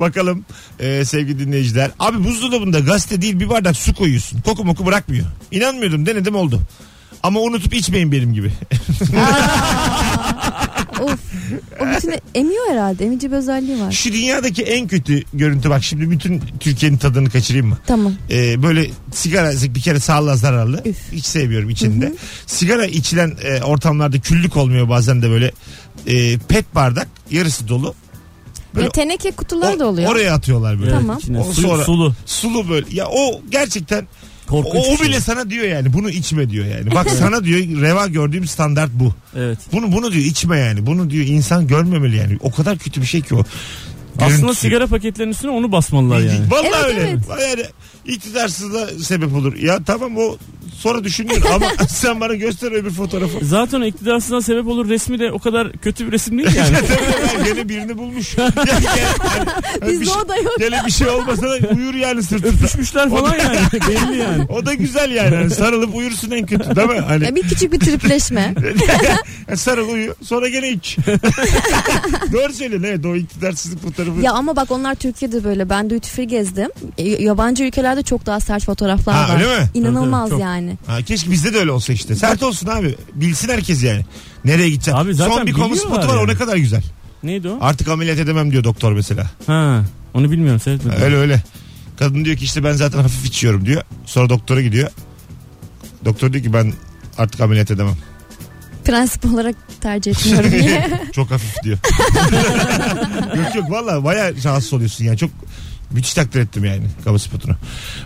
Bakalım e, sevgili dinleyiciler. Abi buzdolabında gazete değil bir bardak su koyuyorsun. Koku moku bırakmıyor. İnanmıyordum denedim oldu. Ama unutup içmeyin benim gibi. <laughs> Of. O bütünü emiyor herhalde. Emici bir özelliği var. Şu dünyadaki en kötü görüntü bak şimdi bütün Türkiye'nin tadını kaçırayım mı? Tamam. Ee, böyle sigara bir kere sağlığa zararlı. Üf. Hiç sevmiyorum içinde. Sigara içilen e, ortamlarda küllük olmuyor bazen de böyle e, pet bardak yarısı dolu. Böyle Ya teneke kutular o- da oluyor. Oraya atıyorlar böyle. Tamam. İçine O su- sonra- sulu. Sulu böyle. Ya o gerçekten Korkunç O, o bir şey. bile sana diyor yani bunu içme diyor yani. Bak sana diyor reva gördüğüm standart bu. Evet. Bunu bunu diyor içme yani. Bunu diyor insan görmemeli yani. O kadar kötü bir şey ki o. Aslında Görüntüsü. sigara paketlerinin üstüne onu basmalılar yani. Vallahi Evet, öyle. evet. Yani iktidarsızlığa sebep olur. Ya tamam o sonra düşünür ama <laughs> sen bana göster öbür fotoğrafı. Zaten o iktidarsızlığa sebep olur resmi de o kadar kötü bir resim değil yani. <laughs> Tabii gene birini bulmuş. <laughs> Ya, gene- hani- Bizde bir şey- o da yok. Gene bir şey olmasa da uyur yani sırtında. Öpüşmüşler falan yani belli yani. O da güzel yani. Hani sarılıp uyursun en kötü değil mi? Hani Ya bir küçük bir tripleşme. sarıl uyu sonra gene iç. Doğru söylüyorsun evet o iktidarsızlık fotoğrafı. ya ama bak onlar Türkiye'de böyle. Ben duty free gezdim. Yabancı ülkelerde çok daha sert fotoğraflar Ha, var. öyle mi? İnanılmaz Tabii, tabii, çok. Yani. Ha, keşke bizde de öyle olsa işte. Sert olsun abi. Bilsin herkes yani. Nereye gideceksin? Abi zaten Son bir kamu biliyorlar spotu var o yani. ne kadar güzel. Neydi o? Artık ameliyat edemem diyor doktor mesela. Ha, onu bilmiyorum seyretmedim. Öyle öyle. Kadın diyor ki işte ben zaten hafif içiyorum diyor. Sonra doktora gidiyor. Doktor diyor ki ben artık ameliyat edemem. Prensip olarak tercih etmiyorum diye. <laughs> Çok hafif diyor. <laughs> yok yok valla baya rahatsız oluyorsun yani. Çok müthiş takdir ettim yani kamu spotunu.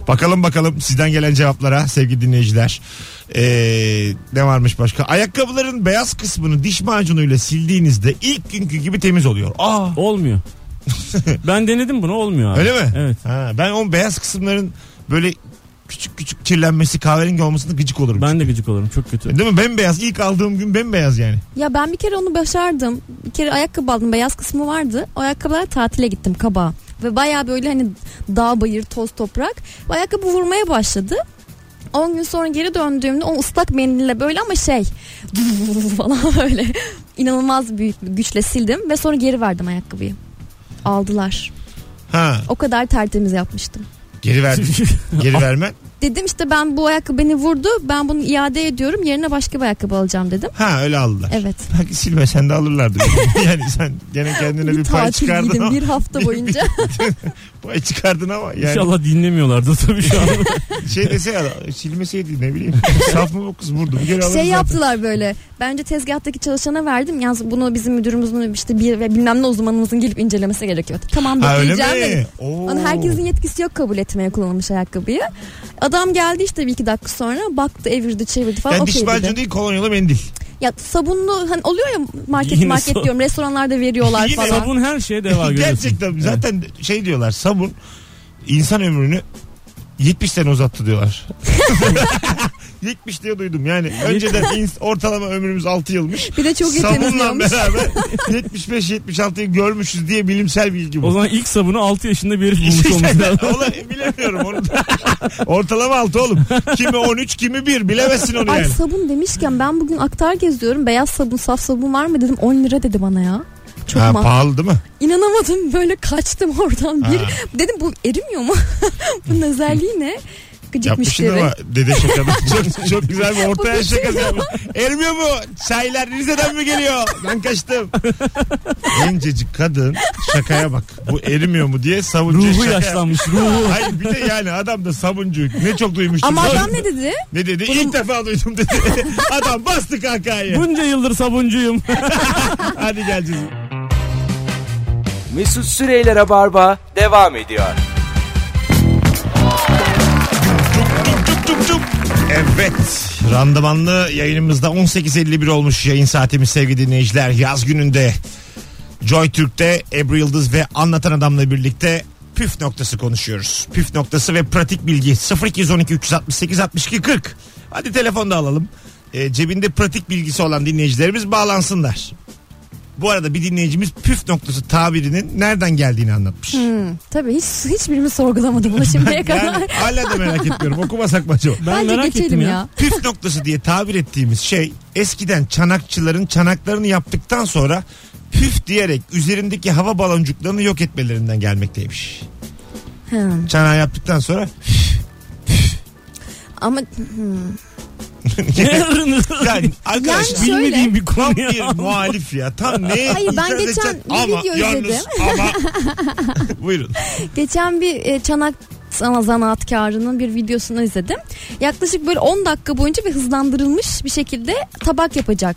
Bakalım bakalım sizden gelen cevaplara sevgili dinleyiciler. Ee, ne varmış başka? Ayakkabıların beyaz kısmını diş macunuyla sildiğinizde ilk günkü gibi temiz oluyor. Aa Olmuyor. <laughs> ben denedim bunu olmuyor abi. öyle mi? Evet. Ha, ben o beyaz kısımların böyle küçük küçük kirlenmesi kahverengi olmasına gıcık olurum. Ben de gıcık olurum çok kötü. Değil mi? Bembeyaz. İlk aldığım gün bembeyaz yani. ya ben bir kere onu başardım. Bir kere ayakkabı aldım. Beyaz kısmı vardı. O ayakkabılar tatile gittim kaba. Ve baya böyle hani dağ bayır toz toprak. Bu ayakkabı vurmaya başladı. 10 gün sonra geri döndüğümde o ıslak mendille böyle ama şey <laughs> falan böyle inanılmaz büyük bir güçle sildim ve sonra geri verdim ayakkabıyı. Aldılar. Ha O kadar tertemiz yapmıştım. geri verdim. <laughs> geri vermen. Dedim işte ben bu ayakkabı beni vurdu. Ben bunu iade ediyorum. Yerine başka bir ayakkabı alacağım dedim. Ha öyle aldılar. Evet. <laughs> Belki silme sen de alırlardı. <laughs> yani sen gene kendine bir, bir pay tatil çıkardın giydim ama. bir hafta boyunca. <laughs> pay çıkardın ama yani İnşallah dinlemiyorlardı tabii şu an. <laughs> şey dese ya silmeseydi ne bileyim. Saf mı bu kız vurdu. Bir kere şey zaten. yaptılar böyle. Bence tezgahtaki çalışana verdim. Yalnız bunu bizim müdürümüzün işte bir ve bilmem ne uzmanımızın gelip incelemesi gerekiyor. Tamam bekleyeceğim dedim. Hani herkesin yetkisi yok kabul etmeye kullanılmış ayakkabıyı. Adam geldi işte bir iki dakika sonra baktı evirdi çevirdi falan yani diş okey macunu değil kolonyalı mendil. Ya sabunlu hani oluyor ya market Yine market so- diyorum restoranlarda veriyorlar Yine falan. Sabun her şeye deva <laughs> görüyorsun. Gerçekten zaten şey diyorlar sabun insan ömrünü 70 sene uzattı diyorlar. <laughs> <laughs> 70 diye duydum yani. Önceden ins- ortalama ömrümüz 6 yılmış. Bir de çok iyi Sabunla temizliyormuş. beraber <laughs> 75-76'yı görmüşüz diye bilimsel bilgi bu. O zaman ilk sabunu 6 yaşında bir herif bulmuş <laughs> olması lazım. Bilemiyorum onu da. <laughs> Ortalama 6 oğlum. Kimi 13 kimi 1 bilemezsin onu Ay yani. sabun demişken ben bugün aktar geziyorum. Beyaz sabun, saf sabun var mı dedim. 10 lira dedi bana ya. Çok Ha, ma- pahalı değil mi? İnanamadım böyle kaçtım oradan. Bir Ha. dedim bu erimiyor mu? Bunun özelliği ne? Gıcık Yapmışsın müşteri. ama dede şaka. <laughs> çok, çok güzel bir ortaya Bu şaka bitiriyor. yapmış. Ermiyor mu? Çaylar Rize'den mi geliyor? Ben kaçtım. Gencecik kadın şakaya bak. Bu erimiyor mu diye savuncu Ruhu şaka yaşlanmış ruhu. Hayır bir de yani adam da sabuncu. Ne çok duymuştum. Ama adam ne dedi? Ne dedi? İlk defa duydum dedi. <laughs> adam bastı kahkahayı. Bunca yıldır sabuncuyum. <laughs> Hadi geleceğiz. Mesut Süreyler'e barba devam ediyor. Evet. Randımanlı yayınımızda 18.51 olmuş yayın saatimiz sevgili dinleyiciler. Yaz gününde Joy Türk'te Ebru Yıldız ve Anlatan Adam'la birlikte püf noktası konuşuyoruz. Püf noktası ve pratik bilgi 0212 368 62 40. Hadi telefonda alalım. E, cebinde pratik bilgisi olan dinleyicilerimiz bağlansınlar. Bu arada bir dinleyicimiz püf noktası tabirinin nereden geldiğini anlatmış. Hmm, tabii hiç hiçbirimiz sorgulamadı bunu şimdiye <laughs> kadar. Yani hala da merak etmiyorum. Okumasak mı acaba? Ben Bence merak ettim ya. ya. püf noktası diye tabir ettiğimiz şey eskiden çanakçıların çanaklarını yaptıktan sonra püf diyerek üzerindeki hava baloncuklarını yok etmelerinden gelmekteymiş. Hmm. Çanağı yaptıktan sonra Ama hmm. Yani arkadaş Yani şöyle- Bilmediğim bir tam konu ya. bir <laughs> muhalif ya. Tam ne? Hayır, ben geçen bir ama video yalnız izledim. ama <laughs> buyurun. geçen bir e, çanak sana zanaatkarının bir videosunu izledim. Yaklaşık böyle 10 dakika boyunca bir hızlandırılmış bir şekilde tabak yapacak.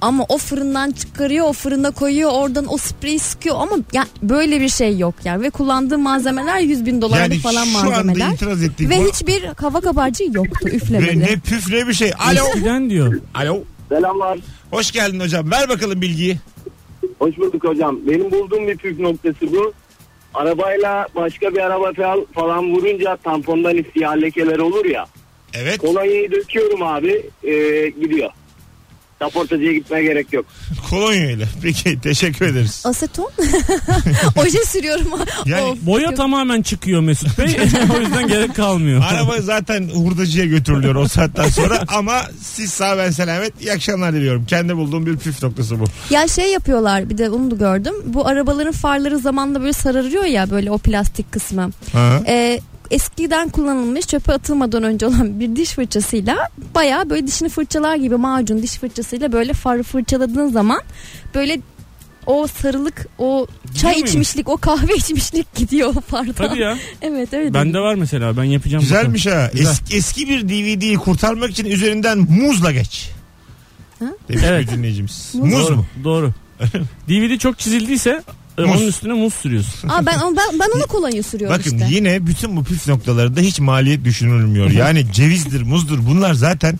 Ama o fırından çıkarıyor, o fırına koyuyor, oradan o spreyi sıkıyor ama ya böyle bir şey yok yani ve kullandığı malzemeler 100 bin dolarlık Yani falan şu anda malzemeler. itiraz ettiğim Ve bu- hiçbir hava kabarcığı yoktu Ve üflemeli. ne püf ne bir şey. Alo. Eskiden diyor. Alo. Selamlar. Hoş geldin hocam. Ver bakalım bilgiyi. Hoş bulduk hocam. Benim bulduğum bir püf noktası bu. Arabayla başka bir araba falan, vurunca tampondan siyah lekeler olur ya. Evet. Kolonyayı döküyorum abi e, gidiyor. Kaportacıya gitmeye gerek yok. <laughs> Kolonya ile. Peki teşekkür ederiz. Aseton. <laughs> Oje sürüyorum. <laughs> Yani Of. Boya tamamen çıkıyor Mesut Bey. o yüzden gerek kalmıyor. Araba zaten hurdacıya götürülüyor o saatten sonra ama siz sağ ben selamet iyi akşamlar diliyorum. Kendi bulduğum bir püf noktası bu. Ya şey yapıyorlar bir de onu da gördüm. Bu arabaların farları zamanla böyle sararıyor ya böyle o plastik kısmı. Ha. Ee, eskiden kullanılmış çöpe atılmadan önce olan bir diş fırçasıyla bayağı böyle dişini fırçalar gibi macun diş fırçasıyla böyle farı fırçaladığın zaman böyle o sarılık o çay muymuş? içmişlik o kahve <laughs> içmişlik gidiyor o fardan. Tabii ya. Evet öyle. Bende var mesela ben yapacağım. Güzelmiş ha. Güzel. Eski, eski bir DVD'yi kurtarmak için üzerinden muzla geç. Ha? Demiş Evet. bir dinleyicimiz. Muz. Muz, Doğru, mu? Doğru. DVD çok çizildiyse e, onun üstüne muz sürüyorsun. Aa, ben, ben, ben ona kolonya sürüyorum Bakın işte. yine bütün bu püf noktalarında hiç maliyet düşünülmüyor. Yani cevizdir, muzdur bunlar zaten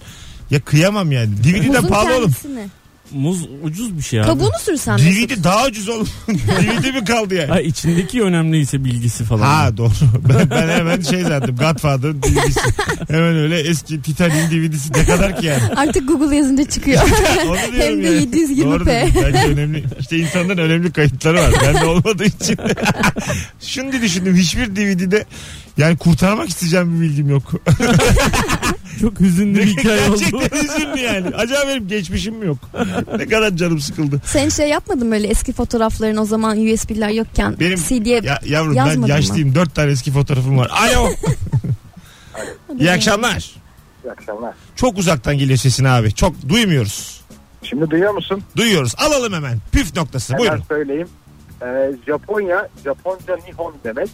ya kıyamam yani. DVD de Muzun pahalı oğlum. kendisini. Muz ucuz bir şey abi. Kabuğunu sürsen Mesut. DVD daha ucuz oğlum. <laughs> DVD mi kaldı yani? Ha, içindeki önemliyse bilgisi falan. Ha doğru. <laughs> Ben, ben hemen şey zannettim. Godfather'ın DVD'si. hemen öyle eski Titanic'in DVD'si ne kadar ki yani. Artık Google yazınca çıkıyor. <laughs> Hem de yani. 720p. Doğru. Bence önemli. İşte insanların önemli kayıtları var. Ben de olmadığı için. Şimdi düşündüm. Hiçbir DVD'de yani kurtarmak isteyeceğim bir bilgim yok. <laughs> Çok hüzünlü bir <laughs> hikaye oldu. Gerçekten üzüldü yani. Acaba benim geçmişim mi yok? <laughs> ne kadar canım sıkıldı. Sen şey yapmadın mı öyle eski fotoğrafların o zaman USB'ler yokken Benim CD'ye ya, yavrum ben yazmadın mı? yaşlıyım. Dört tane eski fotoğrafım var. Alo. İyi akşamlar. İyi akşamlar. Çok uzaktan geliyor sesin abi. Çok duymuyoruz. Şimdi duyuyor musun? Duyuyoruz. Alalım hemen. Püf noktası. Hemen Buyurun. söyleyeyim. Ee, Japonya, Japonca Nihon demek.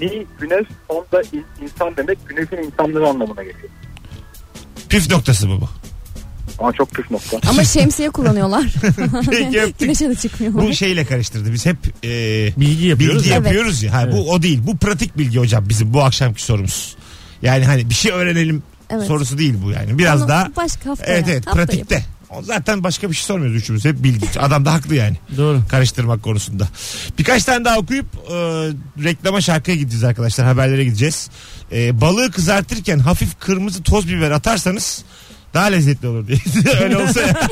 Ni güneş, on da in- insan demek. Güneşin insanlığı anlamına geliyor. Püf noktası bu bu. Ama çok püf nokta. <laughs> Ama şemsiye kullanıyorlar. <laughs> Peki öptük. <laughs> Güneşe de çıkmıyorlar. Bu şeyle karıştırdı. Biz hep e, Bilgi yapıyoruz. bilgi ya. Evet. yapıyoruz ya. Ha, Evet. Bu o değil. Bu pratik bilgi hocam bizim bu akşamki sorumuz. Yani hani bir şey öğrenelim Evet. sorusu değil bu yani. Biraz Onu daha başka haftaya. evet evet haftaya pratikte. O zaten başka bir şey sormuyoruz üçümüz. Hep bilgi. Adam da haklı yani. Doğru. Karıştırmak konusunda. Birkaç tane daha okuyup e, reklama şarkıya gideceğiz arkadaşlar. Haberlere gideceğiz. E, balığı kızartırken hafif kırmızı toz biber atarsanız daha lezzetli olur diye. <laughs> Öyle olsa ya. <laughs>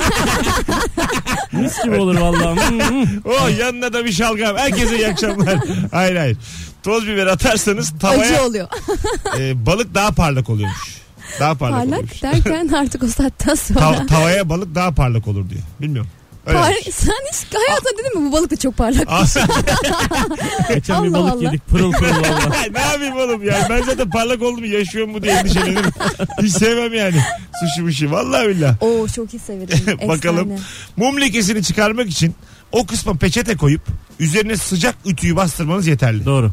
Mis gibi olur vallahi. Hmm, hmm. <laughs> Oh yanına da bir şalgam. Herkese iyi akşamlar. hayır hayır. Toz biber atarsanız Acı tavaya oluyor. e, balık daha parlak oluyormuş. Daha parlak. Parlak derken <laughs> artık o saatten sonra. Ta- tavaya balık daha parlak olur diyor. Bilmiyorum. Öyle. Par- sen hiç hayatında dedin mi bu balık da çok parlak. <laughs> Geçen bir Allah balık Allah. yedik pırıl pırıl <laughs> valla. ne yapayım oğlum ya? Ben zaten parlak oldum yaşıyorum mu diye endişelenirim. Hiç sevmem yani. Sushi muşi. Vallahi billah. Oo çok iyi severim. Bakalım. Efsane. Mum lekesini çıkarmak için o kısma peçete koyup üzerine sıcak ütüyü bastırmanız yeterli. Doğru.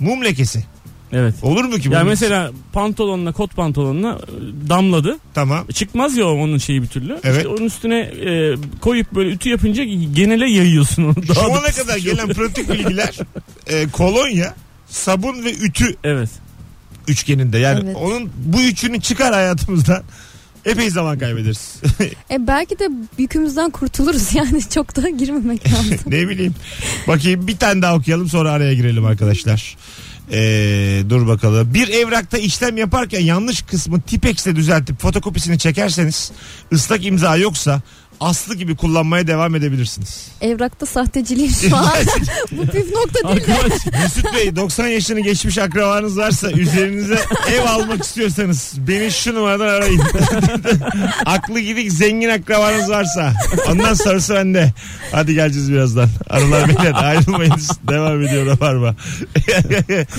Mum lekesi. Evet. Olur mu ki? Ya mesela pantolonla kot pantolonla e, damladı. Tamam. Çıkmaz ya onun şeyi bir türlü. Evet. İşte onun üstüne e, koyup böyle ütü yapınca genele yayıyorsun onu. Daha Şu da ana kadar şey gelen pratik <laughs> bilgiler e, kolonya, sabun ve ütü Evet. üçgeninde. Yani Evet. onun bu üçünü çıkar hayatımızdan. Epey zaman kaybederiz. <laughs> E belki de yükümüzden kurtuluruz yani <laughs> çok da girmemek lazım. ne bileyim. Bakayım bir tane daha okuyalım sonra araya girelim arkadaşlar. Ee, dur bakalım. Bir evrakta işlem yaparken yanlış kısmı Tipex'le düzeltip fotokopisini çekerseniz ıslak imza yoksa aslı gibi kullanmaya devam edebilirsiniz. Evrakta sahteciliğim şu an. <laughs> bu püf nokta değil de. Mesut Bey 90 yaşını geçmiş akrabanız varsa üzerinize ev almak istiyorsanız beni şu numaradan arayın. <laughs> Aklı gidik zengin akrabanız varsa ondan sonrası bende. Hadi geleceğiz birazdan. Arılar beyler ayrılmayınız. Devam ediyor da var mı?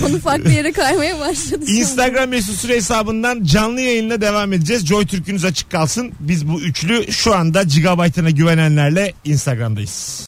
<laughs> Konu farklı yere kaymaya başladı. Instagram mesut süre hesabından canlı yayınla devam edeceğiz. Joy Türk'ünüz açık kalsın. Biz bu üçlü şu anda gigabaytına güvenenlerle Instagram'dayız.